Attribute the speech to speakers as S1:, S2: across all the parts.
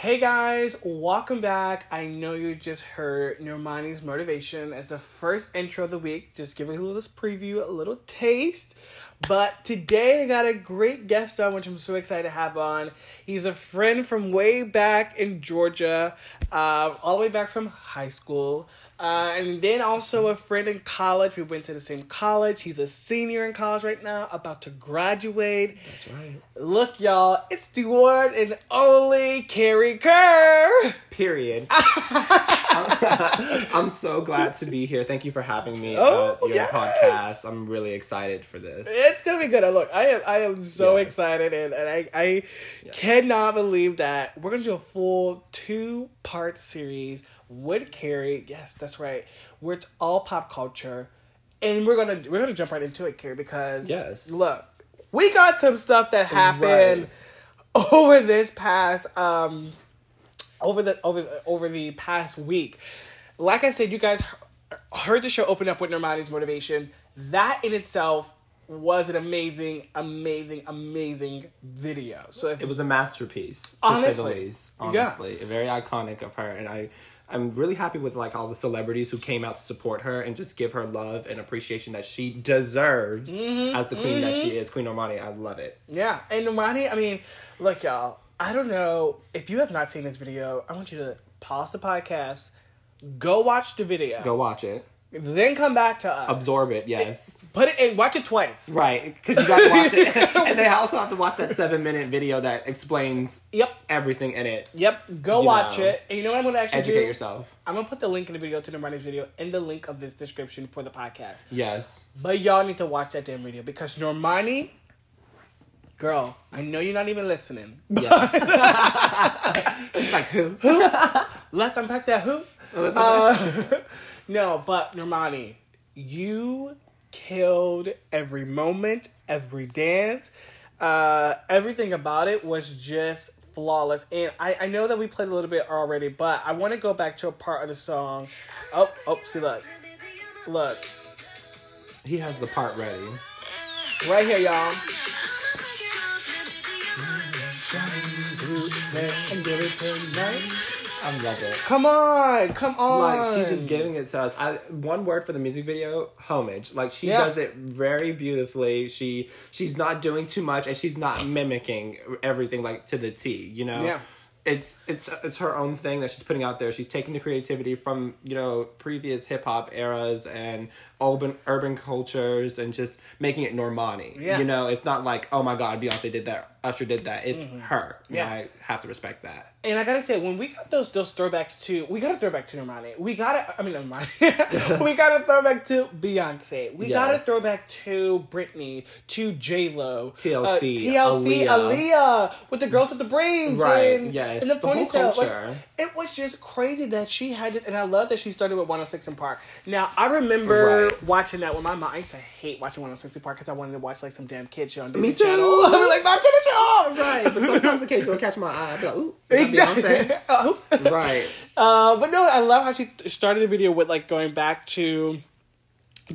S1: Hey guys, welcome back. I know you just heard Normani's motivation as the first intro of the week. Just giving a little preview, a little taste. But today I got a great guest on, which I'm so excited to have on. He's a friend from way back in Georgia, uh, all the way back from high school. Uh, and then also a friend in college. We went to the same college. He's a senior in college right now, about to graduate.
S2: That's right.
S1: Look, y'all, it's the one and only Kerry Kerr.
S2: Period. I'm so glad to be here. Thank you for having me
S1: Oh,
S2: at your
S1: yes.
S2: podcast. I'm really excited for this.
S1: It's gonna be good. Uh, Look, I am I am so
S2: Yes.
S1: excited and, and I I
S2: Yes.
S1: cannot believe that we're gonna do a full two part series with Kerry. Yes, that's right. Where it's all pop culture. And we're gonna we're gonna jump right into it, Kerry, because
S2: Yes.
S1: look, we got some stuff that happened over this past um over the over over the past week. Like I said, you guys heard the show open up with Normani's motivation. That in itself was an amazing, amazing, amazing video. So
S2: It was a masterpiece,
S1: Honestly.
S2: least.
S1: Yeah.
S2: Honestly, very iconic of her, and I, I'm really happy with like all the celebrities who came out to support her and just give her love and appreciation that she deserves
S1: Mm-hmm,
S2: as the queen that she is, Queen Normani. I love it.
S1: Yeah, and Normani, I mean, look, y'all. I don't know if you have not seen this video. I want you to pause the podcast, go watch the video,
S2: Go watch it,
S1: then come back to us.
S2: absorb it. Yes.
S1: Put it in. Watch it twice.
S2: Right, because you got to watch it, and they also have to watch that seven-minute video that explains
S1: Yep.
S2: everything in it.
S1: Yep. Go
S2: You
S1: watch
S2: know,
S1: it. And you know what I'm going to actually
S2: Educate
S1: do?
S2: yourself.
S1: I'm going to put the link in the video to the Normani's video in the link of this description for the podcast.
S2: Yes.
S1: But y'all need to watch that damn video because Normani, girl, I know you're not even listening.
S2: Yes. She's like, who? Who?
S1: Let's unpack that who. Uh, no, but Normani, you killed every moment, every dance. Uh, everything about it was just flawless. And I, I know that we played a little bit already, but I want to go back to a part of the song. Oh, oh, see, look. Look.
S2: He has the part ready.
S1: Right here, y'all.
S2: I love it.
S1: Come on, come on.
S2: Like she's just giving it to us. I one word for the music video: homage. Like she
S1: Yeah.
S2: does it very beautifully. She she's not doing too much, and she's not mimicking everything like to the T. You know.
S1: Yeah.
S2: It's it's it's her own thing that she's putting out there. She's taking the creativity from you know previous hip hop eras and urban urban cultures and just making it Normani.
S1: Yeah.
S2: You know, it's not like oh my god, Beyonce did that, Usher did that. It's her.
S1: Mm-hmm. Yeah.
S2: And I have to respect that.
S1: And I gotta say, when we got those those throwbacks to, we got a throwback to Normani. We got to I mean, Normani. we got a throwback to Beyonce. We got a
S2: Yes.
S1: throwback to Britney, to J Lo,
S2: TLC,
S1: TLC,
S2: Aaliyah.
S1: Aaliyah, with the girls with the braids,
S2: Right,
S1: And,
S2: yes,
S1: and the
S2: the
S1: ponytail. Like, it was just crazy that she had it, and I love that she started with 106 & Park. Now I remember
S2: Right.
S1: watching that with my mom. I used to hate watching 106 & Park because I wanted to watch like some damn kid show on Disney
S2: Me too.
S1: Channel. I was like, Mom, turn the show off.
S2: Right, but sometimes occasionally it'll catch my eye. I'll be like, ooh,
S1: Exactly.
S2: Right.
S1: Uh, but no, I love how she started the video with like going back to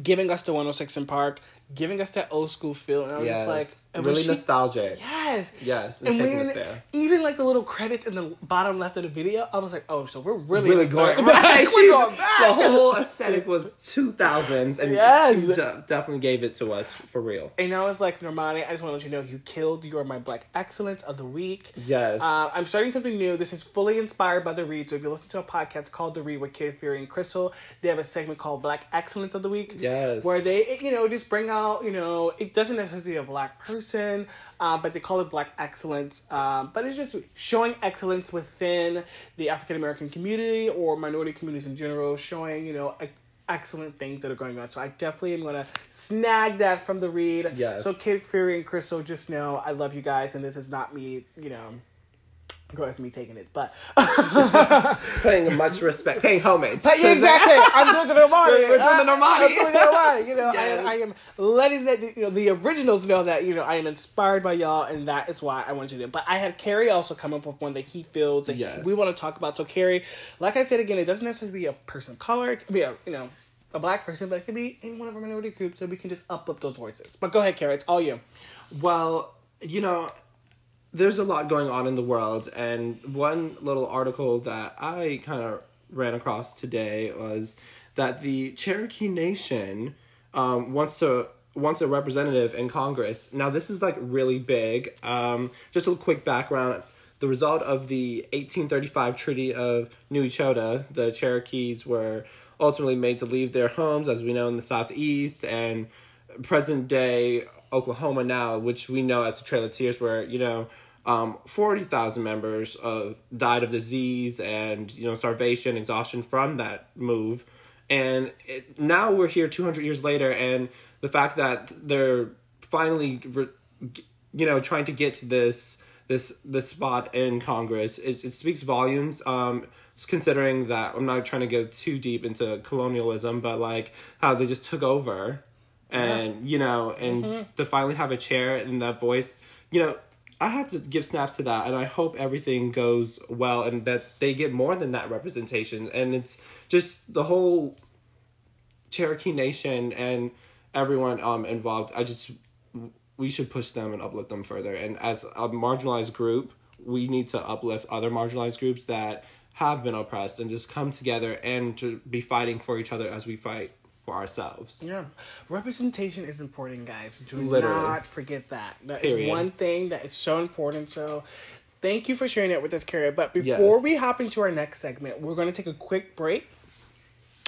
S1: giving us the 106 & Park, giving us that old school feel, and I was
S2: Yes.
S1: just like,
S2: really
S1: she-
S2: nostalgic.
S1: Yes.
S2: Yes, and,
S1: when
S2: us there.
S1: even like the little credits in the bottom left of the video, I was like, oh, so we're really
S2: Really going
S1: back.
S2: right.
S1: we're going back.
S2: The whole aesthetic was two thousands, and
S1: Yes.
S2: she de- definitely gave it to us for real.
S1: And I was like, Normani, I just want to let you know you killed. You are my Black Excellence of the Week.
S2: Yes.
S1: Uh, I'm starting something new. This is fully inspired by The Read. So if you listen to a podcast called The Read with Kid Fury and Crissle, they have a segment called Black Excellence of the Week.
S2: Yes.
S1: Where they, you know, just bring out, you know, it doesn't necessarily be a black person, um, but they call it Black Excellence. Um, but it's just showing excellence within the African American community or minority communities in general, showing, you know, excellent things that are going on. So I definitely am going to snag that from The Read.
S2: Yes.
S1: So Kid Fury and Crissle, just know I love you guys, and this is not me, you know, go as me taking it, but
S2: paying much respect, paying homage. To
S1: exactly. I'm doing the Normani.
S2: We're- we're doing the Normani.
S1: I'm doing the Normani. You know,
S2: Yes.
S1: I, I am letting that you know the originals know that you know I am inspired by y'all, and that is why I want you to. do it. But I had Kerry also come up with one that he feels that
S2: Yes.
S1: we want to talk about. So Kerry, like I said again, it doesn't necessarily be a person of color. It could be a you know a black person, but it could be in one of our minority groups, so we can just uplift those voices. But go ahead, Kerry. It's all you.
S2: Well, you know, there's a lot going on in the world, and one little article that I kind of ran across today was that the Cherokee Nation um, wants to wants a representative in Congress. Now, this is like really big. Um, just a quick background. The result of the 1835 Treaty of New Echota, the Cherokees were ultimately made to leave their homes, as we know, in the southeast, and present day Oklahoma now, which we know as the Trail of Tears, where, you know, um, 40,000 members uh, died of disease and, you know, starvation, exhaustion from that move. And it, now we're here 200 years later, and the fact that they're finally, you know, trying to get to this this this spot in Congress, it, it speaks volumes. Um, considering that I'm not trying to go too deep into colonialism, but like how they just took over, and yeah. you know, and mm-hmm. to finally have a chair and that voice, you know, I have to give snaps to that, and I hope everything goes well and that they get more than that representation. And it's just the whole Cherokee Nation and everyone um involved. I just we should push them and uplift them further. And as a marginalized group, we need to uplift other marginalized groups that have been oppressed and just come together and to be fighting for each other as we fight for ourselves.
S1: Yeah. Representation is important, guys. Do Literally. not forget that. That is one thing that is so important. So thank you for sharing it with us, Kerry. But before yes. we hop into our next segment, we're going to take a quick break.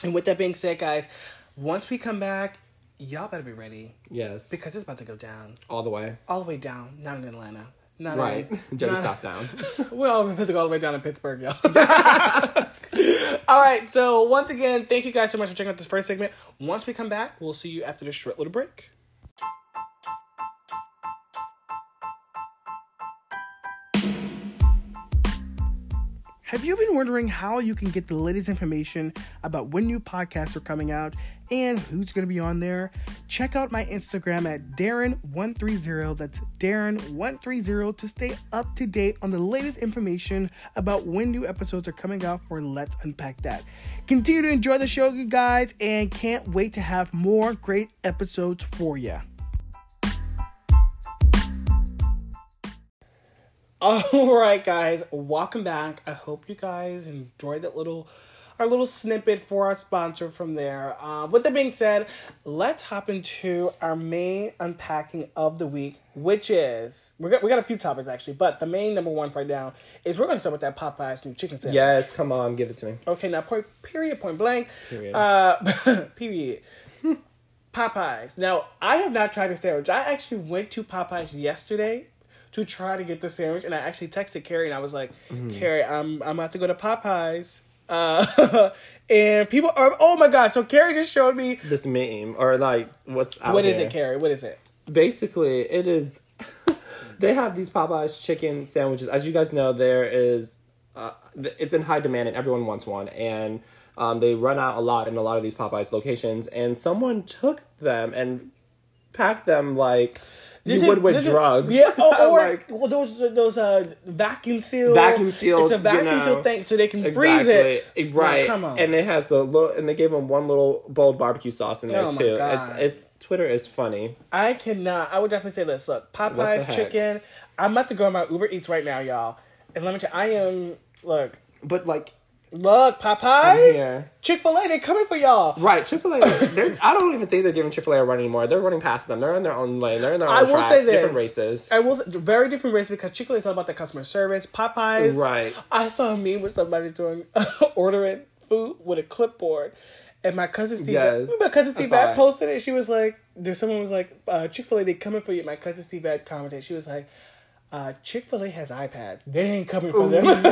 S1: And with that being said, guys, once we come back, y'all better be ready.
S2: Yes.
S1: Because it's about to go down.
S2: All the way.
S1: All the way down. Not in Atlanta. Not
S2: right. In, Jenny, stop down.
S1: well, we're about to go all the way down in Pittsburgh, y'all. all right. So once again, thank you guys so much for checking out this first segment. Once we come back, we'll see you after this short little break. Have you been wondering how you can get the latest information about when new podcasts are coming out and who's going to be on there? Check out my Instagram at Darren130. That's Darren130 to stay up to date on the latest information about when new episodes are coming out for Let's Unpack That. Continue to enjoy the show, you guys, and can't wait to have more great episodes for you. All right, guys, welcome back. I hope you guys enjoyed that little our little snippet for our sponsor from there. Uh, with that being said, let's hop into our main unpacking of the week, which is we got we got a few topics actually, but the main number one right now is we're going to start with that Popeyes new chicken sandwich.
S2: Yes, come on, give it to me.
S1: Okay, now point period point blank. Period. Uh, period. Popeyes. Now, I have not tried a sandwich. I actually went to Popeyes yesterday to try to get the sandwich, and I actually texted Kerry and I was like, mm-hmm. Kerry, I'm I'm about to go to Popeyes. Uh, and people are oh my god! So Kerry just showed me
S2: this meme or like what's
S1: out What is it, Kerry? What is it?
S2: Basically, it is. they have these Popeyes chicken sandwiches. As you guys know, there is uh, it's in high demand and everyone wants one and. Um, they run out a lot in a lot of these Popeyes locations, and someone took them and packed them like you would with drugs.
S1: Yeah, oh, or like, well, those those uh, vacuum sealed.
S2: Vacuum sealed.
S1: It's a vacuum you know, sealed thing, so they can exactly. freeze it.
S2: Right. come on. And it has a little, and they gave them one little bowl of barbecue sauce in there oh too. It's it's Twitter is funny.
S1: I cannot. I would definitely say this. Look, Popeyes chicken. I'm about to go on my Uber Eats right now, y'all. And let me tell you, I am look.
S2: But like
S1: Look, Popeyes, Chick Fil A, they're coming for y'all.
S2: Right, Chick Fil A. I don't even think they're giving Chick Fil A a run anymore. They're running past them. They're in their own lane. They're in their own I will track. Say this. Different races.
S1: I will very different race because Chick Fil A is all about the customer service. Popeyes,
S2: right?
S1: I saw a meme with somebody doing ordering food with a clipboard. And my cousin Steve, yes, my cousin Steve posted it. She was like, "There's someone was like, uh, Chick Fil A, they coming for you." My cousin Steve commented. She was like, uh, Chick Fil A has iPads. They ain't coming for them.
S2: right. no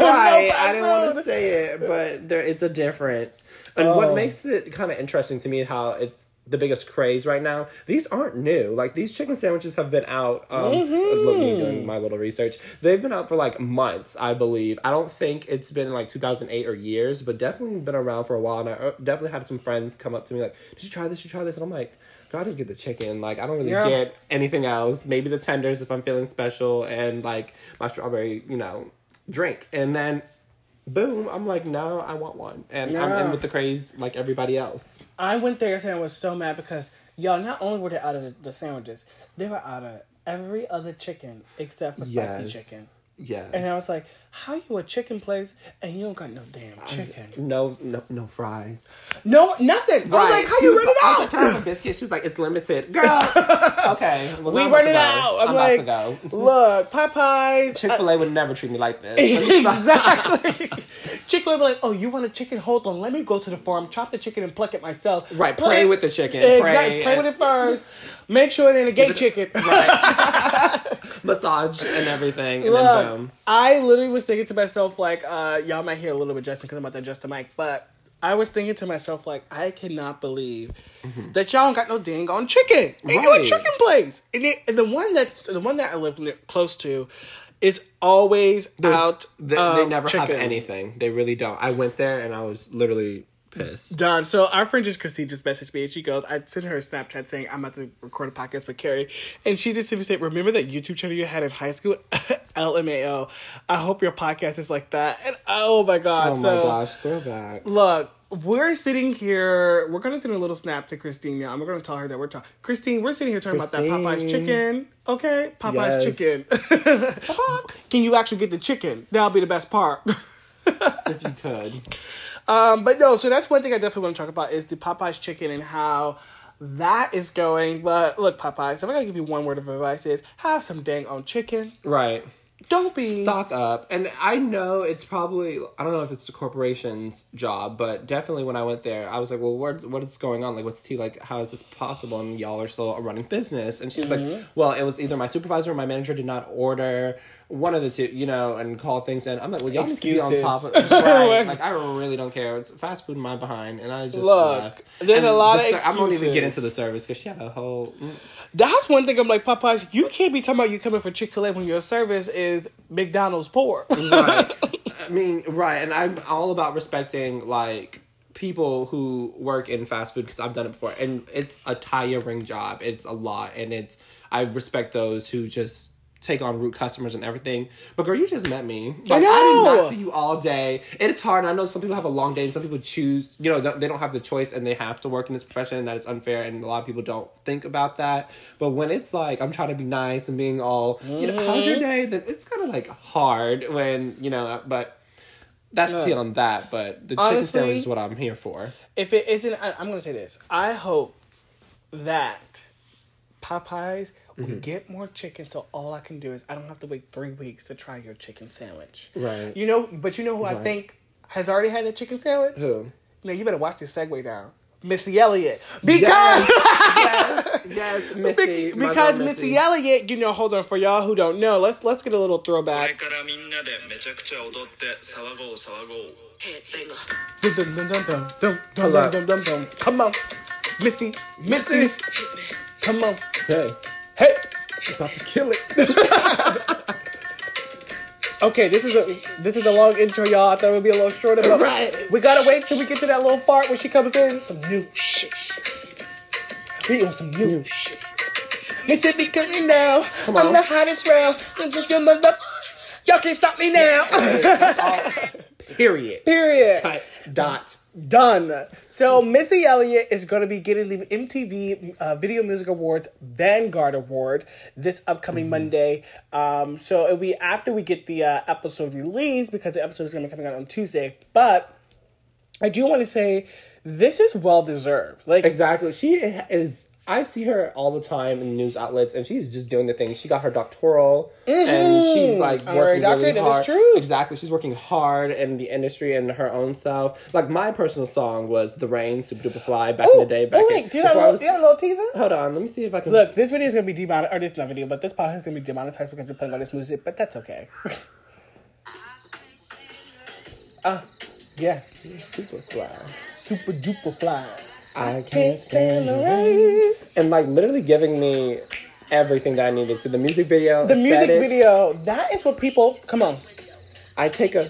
S2: I didn't want to say it, but there it's a difference. And oh. what makes it kind of interesting to me how it's the biggest craze right now. These aren't new. Like these chicken sandwiches have been out. Um, mm-hmm. Look me doing my little research. They've been out for like months, I believe. I don't think it's been like 2008 or years, but definitely been around for a while. And I uh, definitely had some friends come up to me like, "Did you try this? Did you try this?" And I'm like, I just get the chicken. Like I don't really yeah. get anything else. Maybe the tenders if I'm feeling special, and like my strawberry, you know, drink. And then, boom, I'm like, no, I want one, and yeah. I'm in with the craze like everybody else.
S1: I went there and I was so mad because y'all not only were they out of the, the sandwiches, they were out of every other chicken except for
S2: Yes.
S1: spicy chicken.
S2: Yes.
S1: And I was like, how you a chicken place and you don't got no damn chicken?
S2: no, no, no fries.
S1: No, nothing. I was like, how
S2: She
S1: you
S2: was
S1: run it
S2: I was
S1: out?
S2: like, oh, Can I have a biscuit? She was like, it's limited. Girl. okay. Well,
S1: we
S2: now I'm
S1: run
S2: about
S1: it
S2: to go.
S1: out. I'm,
S2: I'm
S1: like,
S2: about to go.
S1: look, Popeyes.
S2: Uh, Chick Fil A would never treat me like this.
S1: exactly. Chick Fil A be like, oh, you want a chicken? Hold on, let me go to the farm, chop the chicken, and pluck it myself.
S2: Right,
S1: Put
S2: pray
S1: it-
S2: with the chicken.
S1: Exactly,
S2: Pray,
S1: pray, with it first. Make sure it ain't a gay chicken.
S2: Right. Massage and everything, and
S1: Look,
S2: then boom.
S1: I literally was thinking to myself, like, uh, y'all might hear a little bit Justin because I'm about to adjust the mic, but I was thinking to myself, like, I cannot believe that y'all don't got no dang on chicken. Ain't no
S2: Mm-hmm.
S1: Chicken place. And, it, and the one that's the one that I live near- close to is always out.
S2: They, they never have anything. They really don't. I went there and I was literally pissed.
S1: Done. So our friend just Christine just messaged me and she goes, I sent her a Snapchat saying I'm about to record a podcast with Kerry. And she just simply said, Remember that YouTube channel you had in high school? LMAO. I hope your podcast is like that. And oh my god.
S2: Oh
S1: so
S2: my gosh, throwback.
S1: look, we're sitting here, we're gonna send a little snap to Christine now. I'm gonna tell her that we're talking Christine, we're sitting here talking about that Popeye's chicken. Okay? Popeye's
S2: Yes.
S1: chicken. Can you actually get the chicken? That'll be the best part.
S2: If you could.
S1: Um, but no, so that's one thing I definitely want to talk about is the Popeyes chicken and how that is going. But look, Popeyes, if I gotta give you one word of advice is have some dang on chicken.
S2: Right.
S1: Don't be
S2: Stock up. And I know it's probably, I don't know if it's the corporation's job, but definitely when I went there, I was like, well, what, what is going on? Like, what's tea? Like, how is this possible? And y'all are still a running business. And she was
S1: Mm-hmm.
S2: like, well, it was either my supervisor or my manager did not order one of the two, you know, and call things in. I'm like, well, y'all need to be on
S1: Excuses.
S2: top of it. Right. like, I really don't care. It's fast food in my behind. And I just
S1: Look,
S2: left.
S1: there's
S2: And
S1: a lot
S2: the
S1: of
S2: ser- I won't even get into the service because she had a whole. mm,
S1: That's one thing I'm like, Popeyes, you can't be talking about you coming for Chick fil A when your service is McDonald's poor.
S2: right. I mean, right, and I'm all about respecting like people who work in fast food because I've done it before, and it's a tiring job. It's a lot, and it's I respect those who just take on root customers and everything. But girl, you just met me. Like, I did not see you all day. And it's hard. I know some people have a long day, and some people choose. You know, they don't have the choice, and they have to work in this profession, and that it's unfair. And a lot of people don't think about that. But when it's like I'm trying to be nice and being all, you know, how's your mm-hmm. day? Then it's kind of like hard when you know. But that's
S1: Yeah.
S2: tea on that. But the chicken
S1: Honestly-
S2: sandwich is what I'm here for.
S1: if it isn't, I, I'm going to say this. I hope that Popeyes
S2: Mm-hmm.
S1: Get more chicken so all I can do is I don't have to wait three weeks to try your chicken sandwich.
S2: Right.
S1: You know, but you know who
S2: right.
S1: I think has already had that chicken sandwich?
S2: Who?
S1: Now you better watch this segue down. Missy Elliott. Because
S2: yes, yes, yes
S1: Missy.
S2: Be-
S1: because
S2: Missy.
S1: Missy. Elliott, you know, hold on for y'all who don't know, let's let's get a little throwback. Come on. Missy. Missy. Come on.
S2: Hey
S1: hey.
S2: about to kill it.
S1: Okay, this is a this is a long intro, y'all. I thought it would be a little shorter, but
S2: Right.
S1: we gotta wait till we get to that little part when she comes in. Some new shit. We on some new shit. They said me cutting now. I'm the hottest round. I'm just your mother. Y'all can't stop me now.
S2: Period.
S1: Period.
S2: Cut. Dot.
S1: Done. So Missy Elliott is going to be getting the MTV uh, Video Music Awards Vanguard Award this upcoming Monday. Um, so it'll be after we get the uh, episode released because the episode is going to be coming out on Tuesday. But I do want to say this is well deserved. Like
S2: Exactly. She is. I see her all the time in news outlets, and she's just doing the thing. She got her doctoral, and she's like working
S1: doctorate,
S2: really
S1: that is
S2: hard.
S1: true.
S2: Exactly. She's working hard in the industry and her own self. Like my personal song was "The Rain" Super Duper Fly back in the day. Back
S1: oh,
S2: in,
S1: wait, do you, have a little,
S2: was-
S1: do you have a little teaser?
S2: Hold on, let me see if I can
S1: Look, this video is going to be demonetized, or this is not a video, but this podcast is going to be demonetized because we're playing all this music, but that's okay. uh, yeah.
S2: Super fly.
S1: Super duper fly.
S2: I can't stand the rain. And like literally giving me everything that I needed to the music video.
S1: The music
S2: aesthetic.
S1: video, that is what people, come on.
S2: I take a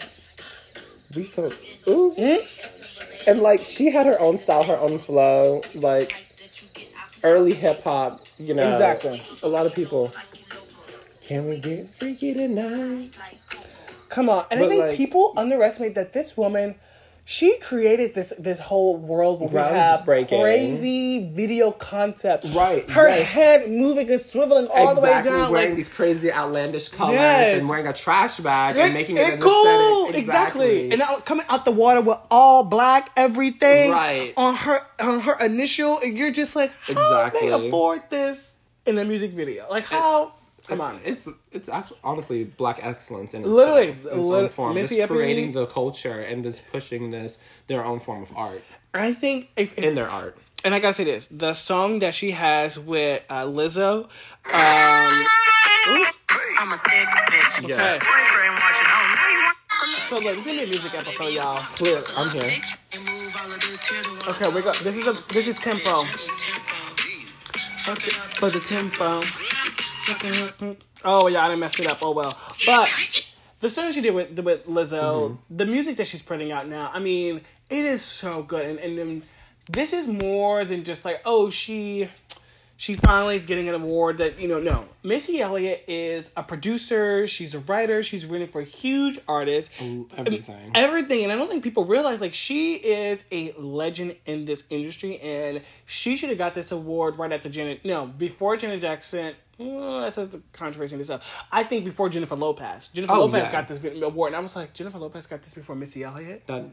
S2: we so ooh.
S1: Hmm?
S2: And like she had her own style, her own flow, like early hip hop, you know.
S1: Exactly.
S2: A lot of people. Can we get freaky tonight?
S1: Come on. And I think
S2: like-
S1: people underestimate that this woman she created this this whole world where we have crazy video concept.
S2: Right,
S1: Her
S2: yes.
S1: head moving and swiveling all the way
S2: exactly,
S1: down.
S2: wearing
S1: like,
S2: these crazy outlandish colors
S1: Yes.
S2: and wearing a trash bag
S1: It-
S2: and making it
S1: it
S2: an
S1: cool,
S2: aesthetic.
S1: exactly. And out, coming out the water with all black everything,
S2: Right.
S1: On her on her initial, and you're just like, how
S2: Exactly.
S1: they afford this in a music video? Like how? Come on,
S2: It's it's actually honestly black excellence in itself,
S1: Literally,
S2: in its
S1: lit-
S2: own form.
S1: Missy
S2: Just
S1: Elliott-
S2: creating the culture and just pushing this their own form of art
S1: I think if, if-
S2: in their art.
S1: and I gotta say this: the song that she has with uh, Lizzo, um,
S3: I'm a thick bitch.
S2: Yeah,
S1: Okay.
S3: Boyfriend watching. Oh, no, you want
S1: so look, this is gonna be a music episode, y'all.
S2: Clear, I'm here.
S3: bitch. And move all of this here to
S1: Okay, we got this is a this is tempo.
S3: Fuck it up
S1: For the tempo. Fucking- Oh yeah, I didn't mess it up. Oh well, but the song she did with with Lizzo, mm-hmm. the music that she's putting out now, I mean, it is so good, and and then this is more than just like oh she she finally is getting an award that you know no. Missy elliott is a producer. She's a writer. She's written for huge artists.
S2: Everything.
S1: everything. And i don't think people realize like she is a legend in this industry. And she should have got this award right after janet no before janet jackson well, that's a controversy in itself. I think before Jennifer Lopez, Jennifer
S2: Oh,
S1: Lopez
S2: yeah.
S1: got this award, and I was like, Jennifer Lopez got this before Missy Elliott.
S2: That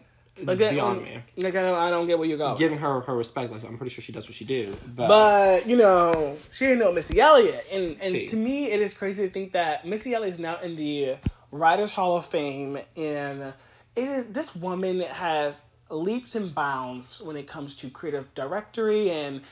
S1: Like that,
S2: beyond
S1: um,
S2: me.
S1: Like I don't, I don't get where you go.
S2: Giving her her respect, like I'm pretty sure she does what she do. But,
S1: But you know, she ain't no Missy Elliott, and and
S2: She.
S1: to me, it is crazy to think that Missy Elliott is now in the Writers Hall of Fame, and it is this woman has leaps and bounds when it comes to creative directory, and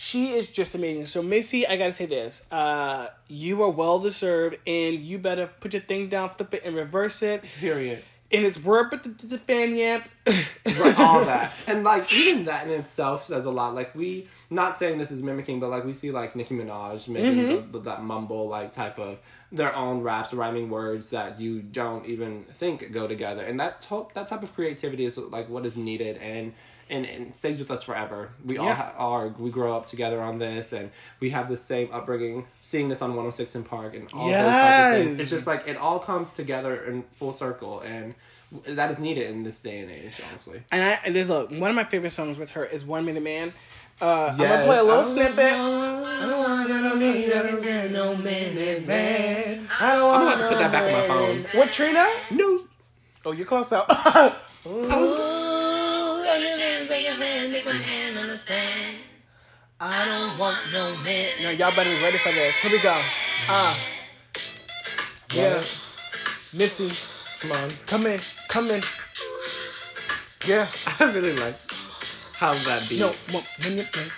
S1: she is just amazing. So Missy, I gotta say this: uh, you are well deserved, and you better put your thing down, flip it, and reverse it.
S2: period.
S1: And it's word, but the, the, the fan yamp.
S2: Right, all that and like even that in itself says a lot like we not saying this is mimicking but like we see like nicki minaj making
S1: Mm-hmm.
S2: the, the, that mumble like type of their own raps rhyming words that you don't even think go together and that to- that type of creativity is like what is needed and and, and stays with us forever. We all ha- are we grow up together on this, and we have the same upbringing. Seeing this on 106 & Park and all those type of things. It's just like it all comes together in full circle, and that is needed in this day and age. Honestly,
S1: And I and there's look, one of my favorite songs with her is One Minute Man. Uh, I'm gonna play a little
S2: I
S1: snippet.
S3: I don't wanna need understand no minute man. I don't
S2: I'm
S3: wanna
S2: gonna have to put that back on my phone.
S1: With Trina?
S2: No,
S1: Oh, you're close out.
S3: Ooh, I just your hand, take my hand, understand. I don't want no man.
S1: no, y'all better be ready for this. Here we go. Ah. yeah. Missy,
S2: come on.
S1: come in, come in. Yeah.
S2: I really like how that beat.
S1: No, one minute man.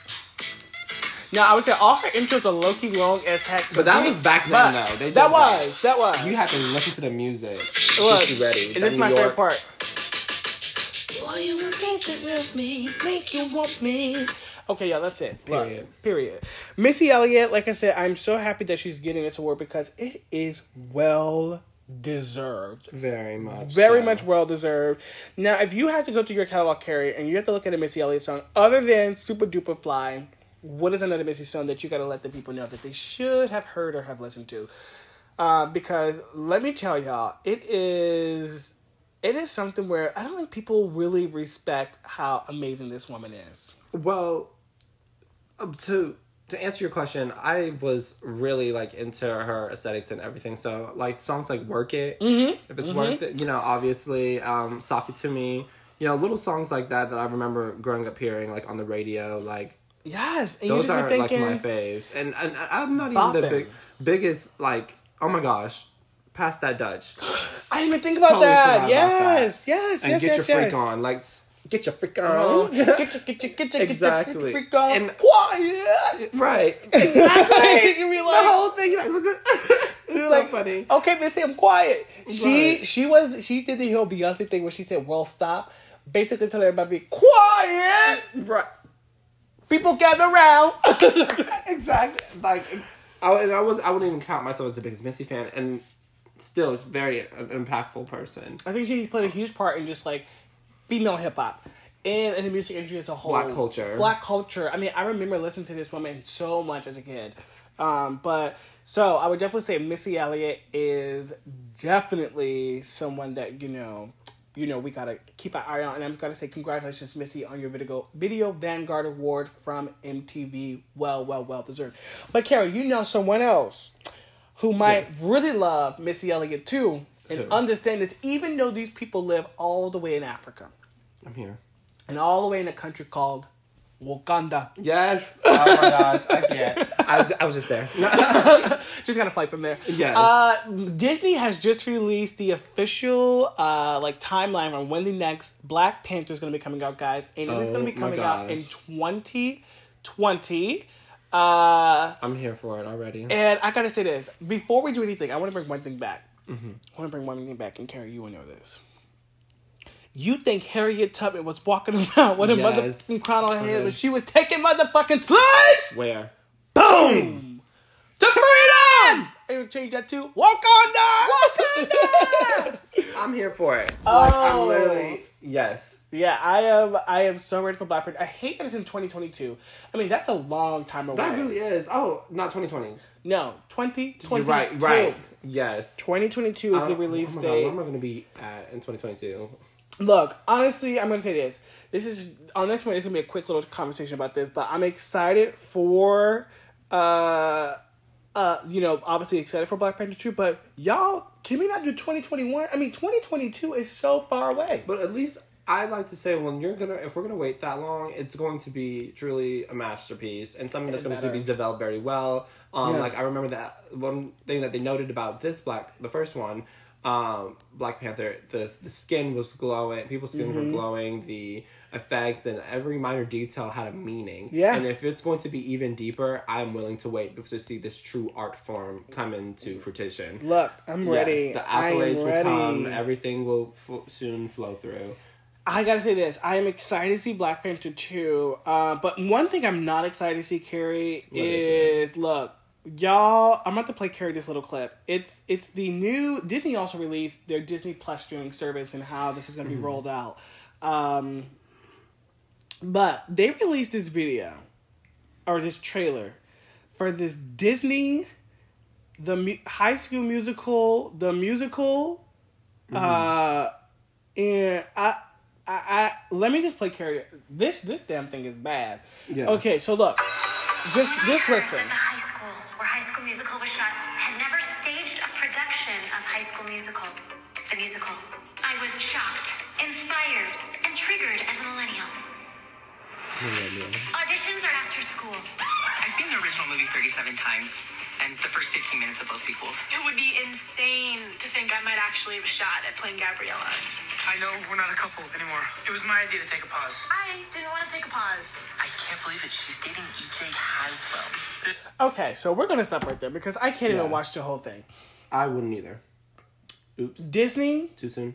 S1: Now I would say all her intros are low key long as heck.
S2: But that was back then, though. They
S1: that
S2: that.
S1: was that was.
S2: you have to listen to the music.
S1: It was.
S2: Get you ready.
S1: And this is my
S2: New
S1: favorite part.
S3: Boy, you will make it with me, make you want me.
S1: Okay, yeah, that's it. Look,
S2: Period.
S1: period. Missy Elliott, like I said, I'm so happy that she's getting this award because it is well deserved.
S2: Very much.
S1: Very
S2: so.
S1: much well deserved. Now, if you have to go to your catalog carrier and you have to look at a Missy Elliott song, other than Super Duper Fly, what is another Missy song that you gotta let the people know that they should have heard or have listened to? Uh, because let me tell y'all, it is it is something where I don't think people really respect how amazing this woman is.
S2: Well, um, to to answer your question, I was really like into her aesthetics and everything. So like songs like "Work It,"
S1: Mm-hmm.
S2: if it's worth it, you know, obviously, um, "Sock It to Me," you know, little songs like that that I remember growing up hearing like on the radio, like.
S1: Yes, and
S2: Those are
S1: thinking,
S2: like my faves, and, and I'm not even the big biggest like. Oh my gosh, Pass That Dutch,
S1: I didn't even think about
S2: Totally
S1: that.
S2: about
S1: Yes, yes,
S2: and
S1: yes,
S2: get
S1: yes,
S2: your
S1: yes.
S2: freak on, like get your freak
S1: Oh,
S2: on.
S1: get your, get your, get your, get your
S2: Exactly.
S1: freak on.
S2: And-
S1: quiet.
S2: Right. Exactly.
S1: You be
S2: the whole thing. Like, was it? it's
S1: You're
S2: so
S1: like,
S2: funny.
S1: Okay, Missy, I'm quiet. She
S2: Right.
S1: she was she did the whole Beyonce thing where she said, "Well, stop." Basically, tell everybody, "Be quiet."
S2: Right.
S1: People gather around.
S2: Exactly. Like, I, and I was I wouldn't even count myself as the biggest Missy fan, and still, is very an impactful person.
S1: I think she played a huge part in just like female hip hop and in the music industry as a whole.
S2: Black culture.
S1: Black culture. I mean, I remember listening to this woman so much as a kid. Um, but so I would definitely say Missy Elliott is definitely someone that you know you know we gotta keep an eye on. And I'm gonna say congratulations, Missy, on your video Video Vanguard Award from MTV. Well, well, well deserved. But Carol, you know someone else who might
S2: yes.
S1: really love Missy Elliott too and
S2: Who?
S1: understand this, even though these people live all the way in Africa.
S2: I'm here.
S1: And all the way in a country called Wakanda.
S2: Yes. Oh my gosh, I can't. I was, I was just there.
S1: just gotta play from there.
S2: Yes.
S1: Uh, Disney has just released the official uh, like timeline on when the next Black Panther is gonna be coming out, guys, and it is
S2: oh,
S1: gonna
S2: be
S1: coming out in 2020. Uh,
S2: I'm here for it already.
S1: and I gotta say this before we do anything, I want to bring one thing back.
S2: Mm-hmm.
S1: I want to bring one thing back, and Kerry, you will know this. You think Harriet Tubman was walking around with a
S2: Yes.
S1: motherfucking crown on her head
S2: Okay.
S1: when she was taking motherfucking slaves?
S2: Where?
S1: Boom! To freedom! And change that to Wakanda! Wakanda!
S2: I'm here for it. Like,
S1: Oh.
S2: I'm literally yes.
S1: Yeah, I am. I am so ready for Black Panther. I hate that it's in 2022. I mean, that's a long time away.
S2: That really is. Oh, not 2020.
S1: no, 2022.
S2: Right. Right. Yes.
S1: 2022 is the
S2: Uh,
S1: release
S2: oh my God,
S1: date.
S2: where am I going to be at in 2022?
S1: Look, honestly, I'm gonna say this. This is on this one. It's gonna be a quick little conversation about this, but I'm excited for, uh, uh, you know, obviously excited for Black Panther 2. But y'all, can we not do 2021? I mean, 2022 is so far away.
S2: But at least I like to say when you're gonna if we're gonna wait that long, it's going to be truly a masterpiece and something that's going to be developed very well. Um,
S1: Yeah.
S2: like I remember that one thing that they noted about this black the first one, um, Black Panther, the the skin was glowing, people's skin
S1: Mm-hmm.
S2: were glowing, the effects and every minor detail had a meaning.
S1: Yeah.
S2: And if it's going to be even deeper, I'm willing to wait to see this true art form come into fruition.
S1: Look, I'm ready.
S2: Yes, the
S1: I'm
S2: accolades will come. Everything will f- soon flow through.
S1: I gotta say this. I am excited to see Black Panther 2. Uh, but one thing I'm not excited to see, Kerry,
S2: What is
S1: is look, y'all. I'm about to play Kerry this little clip. It's it's the new Disney also released their Disney Plus streaming service and how this is gonna be
S2: Mm-hmm.
S1: rolled out. Um, but they released this video or this trailer for this Disney, the mu- High School Musical, the musical. Uh, and I, I, I, let me just play Kerry. This this damn thing is bad.
S2: Yes.
S1: Okay, so look, just just listen.
S4: The high school where High School Musical was shot had never staged a production of High School Musical, the musical. I was shocked, inspired, and triggered as a millennial. Auditions are after school.
S5: I've seen the original movie 37 times, and the first 15 minutes of both sequels.
S6: It would be insane to think I might actually have a shot at playing Gabriella.
S7: I know we're not a couple anymore. It was my idea to take a pause.
S6: I didn't want to take a pause.
S5: I can't believe it. She's dating EJ Caswell.
S1: Okay, so we're gonna stop right there because I can't
S2: Yeah.
S1: even watch the whole thing.
S2: I wouldn't either. Oops.
S1: Disney,
S2: Too soon.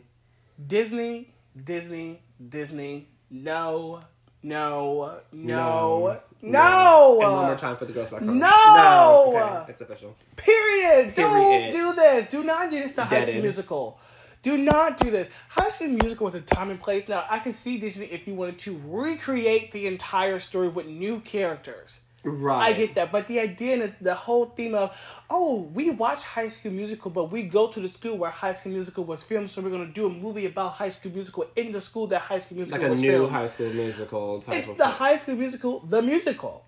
S1: Disney, Disney, Disney. No, no, no,
S2: No.
S1: no.
S2: And one more time for the Ghost by Carl.
S1: No!
S2: No. Okay, it's official.
S1: Period. Don't
S2: Period.
S1: do this. Do not do this to High School
S2: end.
S1: Musical. Do not do this. High School Musical was a time and place. Now I can see Disney if you wanted to recreate the entire story with new characters.
S2: Right.
S1: I get that, but the idea and the, whole theme of, oh, we watch High School Musical, but we go to the school where High School Musical was filmed, so we're gonna do a movie about High School Musical in the school that High School Musical was filmed.
S2: Like a
S1: was
S2: new
S1: filmed.
S2: high school musical type
S1: It's the
S2: thing.
S1: High School Musical, the musical.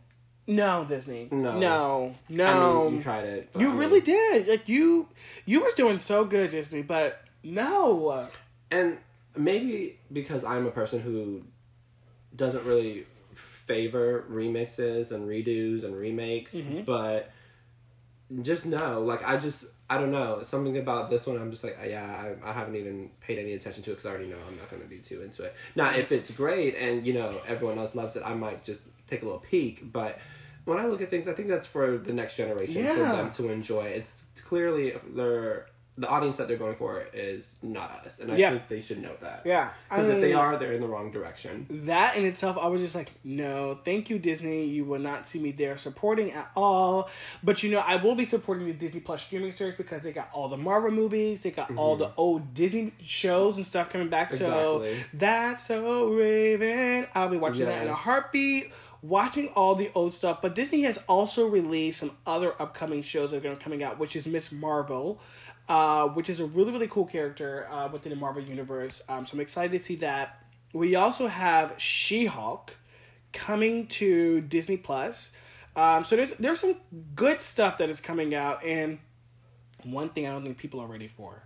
S1: No, Disney.
S2: No.
S1: no,
S2: I
S1: no.
S2: mean, you tried it.
S1: You
S2: I mean-
S1: really did. Like you, you was doing so good, Disney. But no,
S2: And maybe because I'm a person who doesn't really favor remixes and redos and remakes,
S1: Mm-hmm.
S2: but just know, like, I just, I don't know, something about this one, I'm just like, yeah, I, I haven't even paid any attention to it because I already know I'm not going to be too into it. Now, if it's great and, you know, everyone else loves it, I might just take a little peek, but. When I look at things, I think that's for the next generation for them to enjoy. It's clearly they're the audience that they're going for is not us, and I
S1: Yeah.
S2: think they should know that.
S1: yeah.
S2: Because if they are, they're in the wrong direction.
S1: that in itself, I was just like, no, thank you, Disney. You will not see me there supporting at all. But you know, I will be supporting the Disney Plus streaming service because they got all the Marvel movies, they got all the mm-hmm. old Disney shows and stuff coming back. So
S2: Exactly.
S1: that's so Raven. I'll be watching that in a heartbeat. Watching all the old stuff, but Disney has also released some other upcoming shows that are going to coming out, which is Miss Marvel. Uh, which is a really really cool character uh, within the Marvel universe. Um, so I'm excited to see that. We also have She-Hulk coming to Disney Plus. Um, so there's there's some good stuff that is coming out, and one thing I don't think people are ready for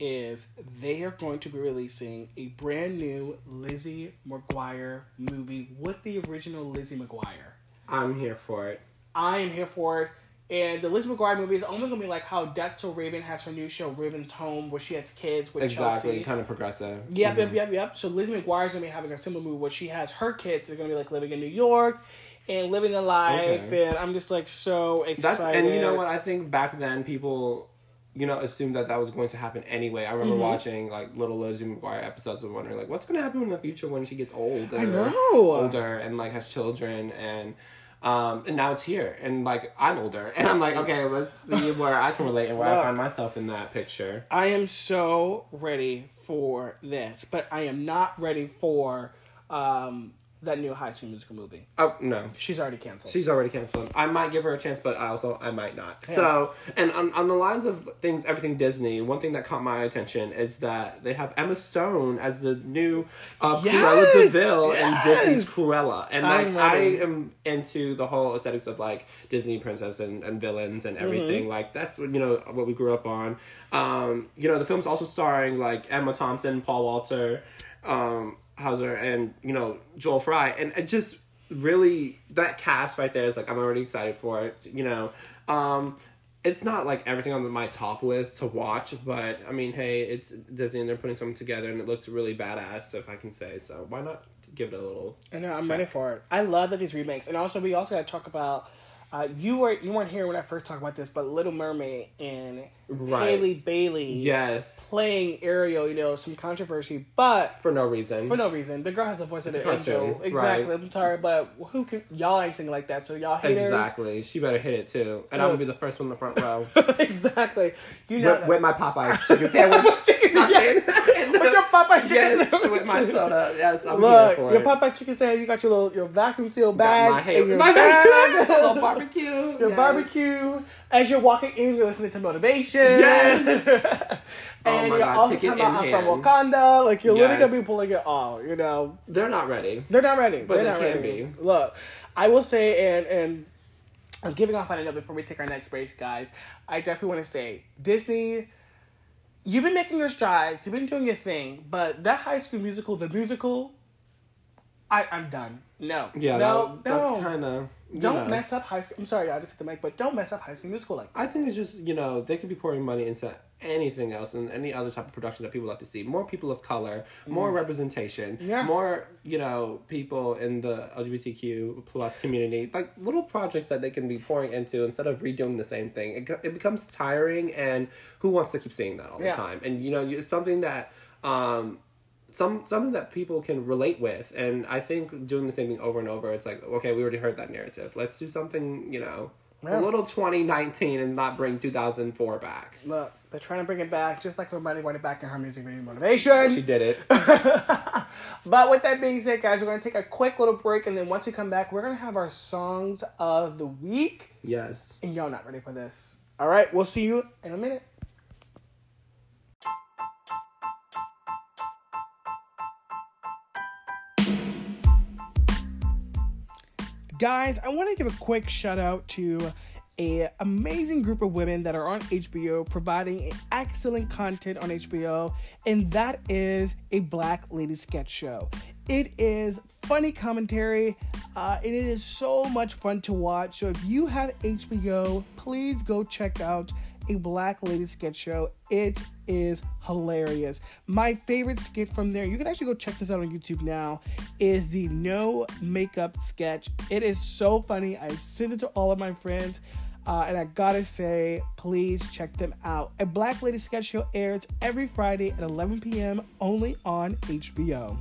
S1: is they are going to be releasing a brand new Lizzie McGuire movie with the original Lizzie McGuire.
S2: I'm here for it.
S1: I am here for it. And the Lizzie McGuire movie is almost gonna be like how That's So Raven has her new show Raven's Home, where she has kids with
S2: Exactly,
S1: Chelsea.
S2: kind of progressive.
S1: Yep,
S2: Mhm.
S1: yep, yep, yep. So Lizzie McGuire's gonna be having a similar movie where she has her kids. They're gonna be like living in New York and living a life,
S2: Okay.
S1: and I'm just like so excited.
S2: That's and you know what I think back then people, you know, assumed that that was going to happen anyway. I remember
S1: Mhm.
S2: watching like little Lizzie McGuire episodes and wondering like what's going to happen in the future when she gets old.
S1: I know.
S2: older and like has children and. Um, and now it's here, and like I'm older, and I'm like, okay, let's see where I can relate and where
S1: Look.
S2: I find myself in that picture.
S1: I am so ready for this, but I am not ready for um, that new High School Musical movie.
S2: Oh no,
S1: She's already canceled.
S2: She's already canceled. I might give her a chance, but I also I might not.
S1: Yeah.
S2: So, and on, on the lines of things, everything Disney. One thing that caught my attention is that they have Emma Stone as the new uh,
S1: Yes!
S2: Cruella de Vil in
S1: Yes!
S2: Disney's Cruella, and like I am into the whole aesthetics of like Disney princess and, and villains and everything.
S1: Mhm.
S2: Like that's what you know what we grew up on. Um, you know the film's also starring like Emma Thompson, Paul Walter. Um, Hauser and you know Joel Fry, and it just really that cast right there is like I'm already excited for it. You know, um, it's not like everything on my top list to watch, but I mean, hey, it's Disney and they're putting something together, and it looks really badass, if I can say so. Why not give it a little?
S1: I know I'm
S2: check?
S1: ready for it. I love that these remakes, and also we also got to talk about. Uh, you were you weren't here when I first talked about this, but Little Mermaid and
S2: Right.
S1: Halle Bailey,
S2: Yes,
S1: playing Ariel. You know, some controversy, but
S2: for no reason.
S1: for no reason. The girl has the voice
S2: It's
S1: of
S2: a
S1: the angel. Exactly.
S2: right.
S1: I'm sorry, but who can y'all ain't singing like that? So y'all haters.
S2: Exactly. She better hit it too, and I'm gonna be the first one in the front row.
S1: exactly. You know
S2: with, with my Popeyes chicken sandwich.
S1: chicken
S2: Yes.
S1: with your Popeye chicken
S2: yes,
S1: sandwich.
S2: with my soda. Yes, I'm
S1: Look,
S2: here for
S1: your
S2: it.
S1: Popeye chicken sandwich. You got your little your vacuum seal
S2: Got
S1: bag.
S2: my hair-
S1: and your
S2: my
S1: bag.
S2: little barbecue.
S1: Your
S2: yes.
S1: barbecue. As you're walking in, you're listening to motivation.
S2: Yes. Oh
S1: and
S2: my
S1: you're
S2: God,
S1: also talking about I'm from. Wakanda. Like you're literally gonna be pulling it all. You know,
S2: They're not ready.
S1: they're not ready.
S2: But
S1: they're
S2: they
S1: not
S2: can
S1: ready.
S2: be.
S1: Look, I will say, and and I'm giving off on a note before we take our next break, guys. I definitely want to say Disney. You've been making your strides. You've been doing your thing, but that High School Musical, the musical, I I'm done. No,
S2: Yeah,
S1: no,
S2: that,
S1: no.
S2: that's kind of.
S1: don't mess up High School. I'm sorry, I just hit the mic, but don't mess up High School Musical like.
S2: I think it's just you know they could be pouring money into anything else and any other type of production that people like to see. More people of color, more
S1: Mm.
S2: representation,
S1: Yeah.
S2: more you know people in the LGBTQ plus community. Like little projects that they can be pouring into instead of redoing the same thing. It, it becomes tiring, and who wants to keep seeing that all the time? And you know it's something that. um some something that people can relate with and i think doing the same thing over and over it's like okay we already heard that narrative let's do something you know
S1: Yeah.
S2: a little 2019 and not bring 2004 back
S1: Look, they're trying to bring it back, just like everybody wanted it back in her music video motivation.
S2: she did it
S1: But with that being said, guys, we're gonna take a quick little break, and then once we come back, we're gonna have our songs of the week.
S2: yes
S1: And y'all not ready for this. All right, we'll see you in a minute. Guys, I want to give a quick shout out to a amazing group of women that are on HBO providing excellent content on HBO, and that is a Black Lady Sketch Show. It is funny commentary, uh, and it is so much fun to watch. So if you have HBO, please go check out a Black Lady Sketch Show. It is hilarious. My favorite skit from there, you can actually go check this out on YouTube now, is the no makeup sketch. It is so funny. I sent it to all of my friends. Uh, and I gotta say, please check them out. A Black Lady Sketch Show airs every Friday at 11 p.m. only on HBO.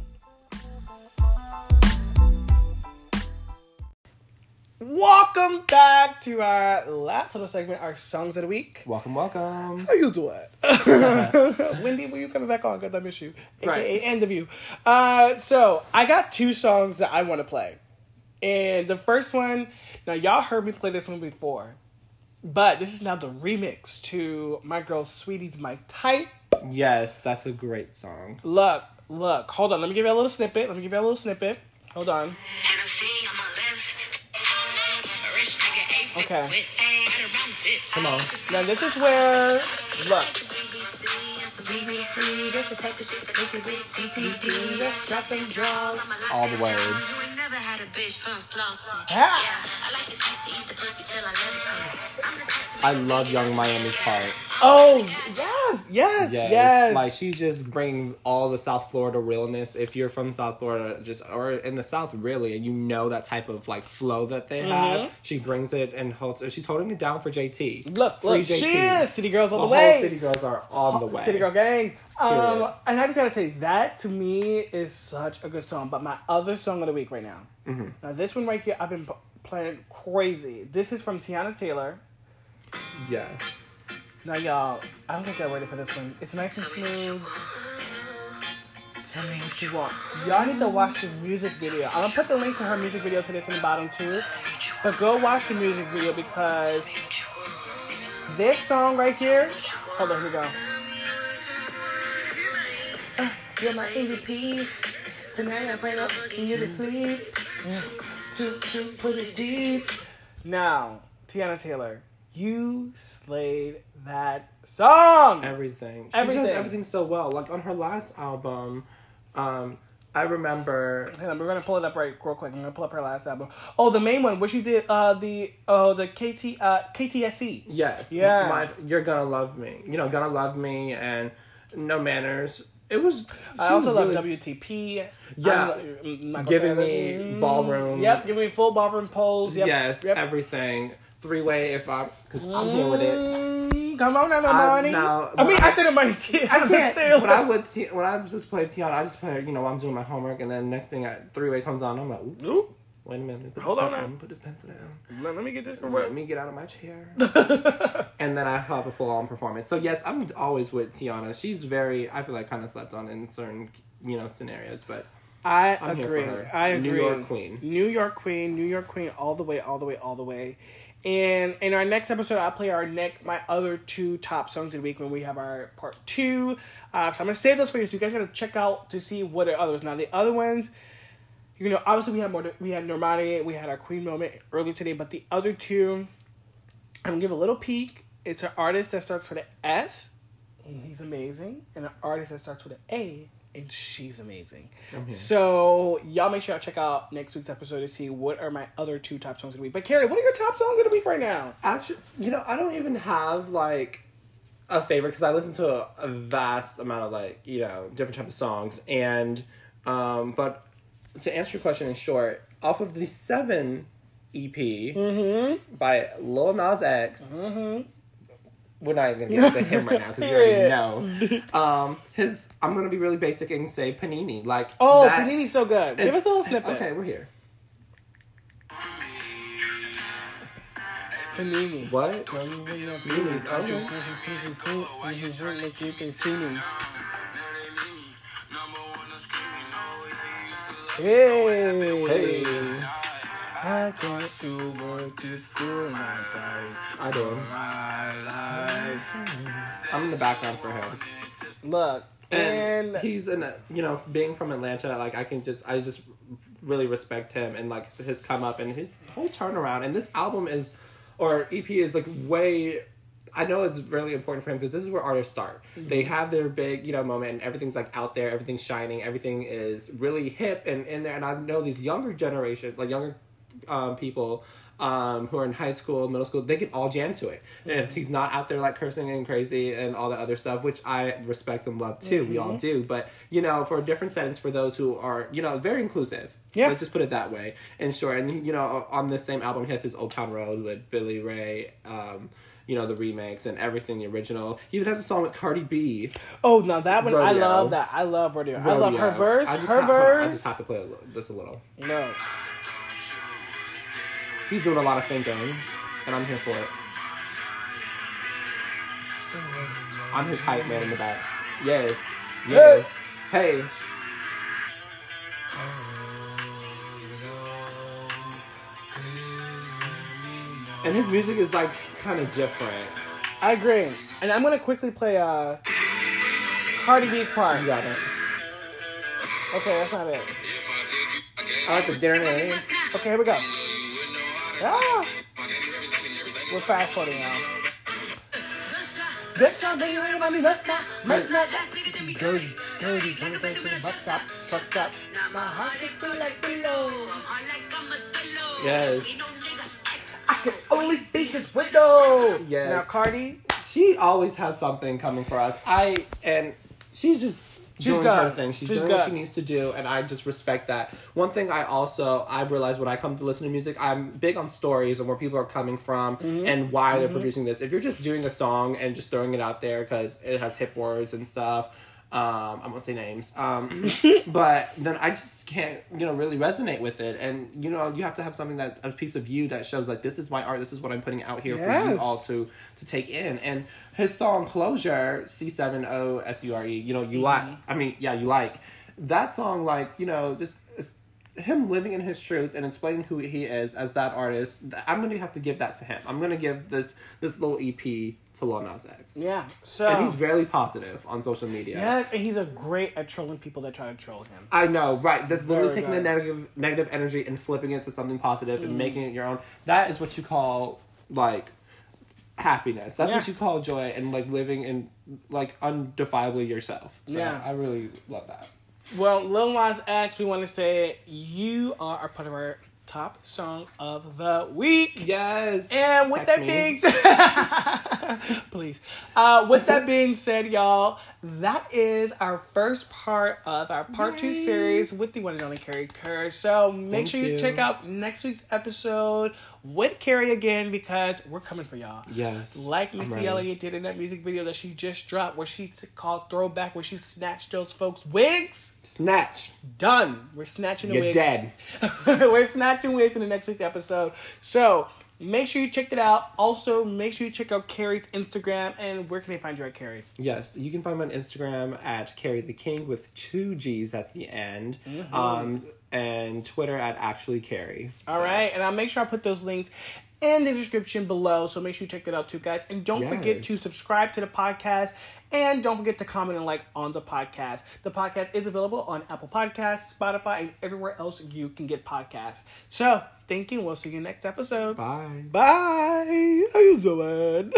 S1: Welcome back to our last little segment, our songs of the week.
S2: welcome welcome
S1: How you doing? Wendy, will you coming back on? Because I miss you. AKA
S2: Right.
S1: end of you. Uh, so, I got two songs that I want to play. And the first one, now y'all heard me play this one before. But this is now the remix to My Girl Saweetie's My Type.
S2: Yes, that's a great song.
S1: Look, look, hold on. Let me give you a little snippet. Let me give you a little snippet. Hold on. Okay.
S2: Come on.
S1: Now this is where look.
S4: BBC, that's the type of shit that make me wish GTP. That's dropping draws.
S2: All the words.
S4: You ain't never had a bitch from Slauson.
S1: Ah.
S4: Yeah, I like the type to eat the pussy till I levitate. I'm the type to
S2: I love Yung Miami's part.
S1: Oh yes, yes,
S2: Yes.
S1: yes.
S2: Like she's just bringing all the South Florida realness. If you're from South Florida, just or in the South really, and you know that type of like flow that they have, she brings it and holds. She's holding it down for JT.
S1: look,
S2: Free
S1: look,
S2: JT.
S1: she is City Girls all
S2: The
S1: the,
S2: whole
S1: way.
S2: City Girls are on the way.
S1: City Girl Gang. Um, and I just gotta say that to me is such a good song. But my other song of the week right now.
S2: Mm-hmm.
S1: Now this one right here, I've been p- playing crazy. This is from Teyana Taylor.
S2: Yes.
S1: Now y'all, I don't think I waited for this one. It's nice and smooth. Tell me what you want. Y'all need to watch the music video. I'm gonna put the link to her music video to this in the bottom too. But go watch the music video because this song right here. Hold on, here we go. Uh, you're my MVP. Tonight I plan on fucking you to sleep. Yeah. Two, two, put it deep. Now, Teyana Taylor, you slayed that song.
S2: Everything. She
S1: Everything.
S2: does everything so well. Like on her last album, um, I remember
S1: Hang on, we're gonna pull it up right real quick. I'm gonna pull up her last album. Oh, the main one, where she did uh the oh the KT uh KTSE.
S2: Yes.
S1: Yeah.
S2: My, you're gonna love me. You know, gonna love me and no manners. It was.
S1: I also
S2: was
S1: love
S2: really-
S1: WTP.
S2: Yeah. Giving me ballroom.
S1: Yep, giving me full ballroom pose. Yep,
S2: Yes,
S1: yep.
S2: everything. Three way if I'm, cause I'm here with it.
S1: Mm, Come on, now,
S2: I-
S1: money.
S2: now,
S1: I mean, I,
S2: I-
S1: said the money. T-
S2: I can't.
S1: Taylor.
S2: when I would, t- when I just play Teyana, I just play. You know, I'm doing my homework, and then next thing, three way comes on. I'm like, Oop,
S1: Oop.
S2: wait a minute. Put
S1: Hold on
S2: pen-
S1: now.
S2: Let me put this pencil down.
S1: Let, let me get this
S2: Let me get out of my chair. and then I have a full on performance. So yes, I'm always with Teyana. She's very. I feel like kind of slept on in certain you know scenarios, but
S1: I
S2: I'm here for
S1: agree.
S2: her.
S1: I agree.
S2: New York queen.
S1: New York queen. New York queen. All the way. All the way. All the way. And in our next episode, I'll play our next my other two top songs of the week when we have our part two. Uh, so I'm gonna save those for you. So you guys gotta check out to see what are others. Now the other ones, you know, obviously we had more. We had Normani. We had our queen moment earlier today. But the other two, I'm gonna give a little peek. It's an artist that starts with an S, and he's amazing, and an artist that starts with an A, and she's amazing. So y'all make sure y'all check out next week's episode to see what are my other two top songs of the week. But Kerry, what are your top songs of the week right now?
S2: actually, you know, I don't even have like a favorite because I listen to a, a vast amount of like you know different type of songs, and um, but to answer your question in short, off of the seven EP by Lil Nas X. We're not even gonna get to him right now because you already know. Um, his I'm gonna be really basic and say Panini. Like
S1: Oh,
S2: that-
S1: Panini's so good. Give us a little snippet.
S2: Okay, we're here.
S1: Panini.
S2: What? Panini. Okay.
S1: Hey.
S2: Hey,
S1: I got to work to fill my life.
S2: I do.
S1: My life.
S2: I'm in the background for him.
S1: Look,
S2: and,
S1: and
S2: he's in a, you know being from Atlanta like I can just I just really respect him and like his come up and his whole turnaround and this album is or EP is like way I know it's really important for him because this is where artists start. Mm-hmm. They have their big, you know, moment and everything's like out there, everything's shining, everything is really hip and in there. And I know these younger generation, like younger um, people um, who are in high school, middle school, they can all jam to it. And he's not out there like cursing and crazy and all the other stuff, which I respect and love too. We all do. But, you know, for a different settings for those who are, you know, very inclusive.
S1: Yeah.
S2: Let's just put it that way. And sure. And, you know, on this same album, he has his Old Town Road with Billy Ray. Um, you know the remakes and everything the original. He even has a song with Cardi B.
S1: oh no, that one I love that. I love rodeo. I love her verse.
S2: I just
S1: her verse.
S2: I just have to play a little, this a little.
S1: no.
S2: He's doing a lot of thinking, and I'm here for it. I'm his hype man in the back. Yes. Yes. Hey. And his music is like kind of different.
S1: I agree. And I'm gonna quickly play uh Cardi B's part.
S2: You got it.
S1: Okay, that's not it.
S2: I like the dinner.
S1: Okay, here we go. Ah! We're fast forwarding now. This song, baby, everybody, must not, must not. Dirty, dirty, dirty, dirty, buck stop, buck stop. My heart it feel like below.
S2: Yes.
S1: I can only be his window.
S2: Yes.
S1: Now, Cardi,
S2: She always has something coming for us. I and she's just
S1: She's
S2: doing
S1: good.
S2: her thing. She's,
S1: She's
S2: doing what she needs to do, and I just respect that. One thing I also I realize when I come to listen to music, I'm big on stories and where people are coming from
S1: Mm-hmm.
S2: and why they're producing this. If you're just doing a song and just throwing it out there because it has hip words and stuff. Um, I won't say names, um, but then I just can't, you know, really resonate with it. And you know, you have to have something that a piece of you that shows like this is my art, this is what I'm putting out here for you all to to take in. And his song "Closure" C seven O S U R E. You know, you like. I mean, yeah, you like that song. Like you know, just him living in his truth and explaining who he is as that artist. I'm gonna have to give that to him. I'm gonna give this this little EP to Lil Nas X.
S1: yeah. So
S2: And he's very positive on social media.
S1: yes, and he's a great at trolling people that try to troll him.
S2: I know, right? That's literally
S1: Very
S2: taking the negative negative energy and flipping it to something positive and mm. making it your own. That is what you call like happiness. That's what you call joy and like living in like undefiably yourself. So
S1: Yeah.
S2: I really love that.
S1: Well, Lil Nas X, we want to say you are a part of our top song of the week.
S2: Yes.
S1: And with
S2: Text
S1: that
S2: me.
S1: being said, please. Uh, with that being said, y'all, that is our first part of our part two series with the one and only Kerry Kerr. So make
S2: Thank
S1: sure you,
S2: you.
S1: check out next week's episode with Kerry again because we're coming for y'all.
S2: Yes.
S1: Like Missy. Elliott did in that music video that she just dropped, where she called Throwback, where she snatched those folks' wigs.
S2: Snatch.
S1: Done. We're snatching the
S2: You're
S1: wigs.
S2: dead.
S1: We're snatching wigs in the next week's episode. So make sure you check it out. Also, make sure you check out Kerry's Instagram. And where can they find you at Kerry?
S2: Yes, you can find me on Instagram at Kerry the King with two G's at the end.
S1: Mm-hmm.
S2: Um, and Twitter at actually Kerry.
S1: All right, and I'll make sure I put those links in the description below. So make sure you check that out too, guys. And don't forget to subscribe to the podcast. And don't forget to comment and like on the podcast. The podcast is available on Apple Podcasts, Spotify, and everywhere else you can get podcasts. So thank you. We'll see you next episode.
S2: Bye.
S1: Bye. How you doing?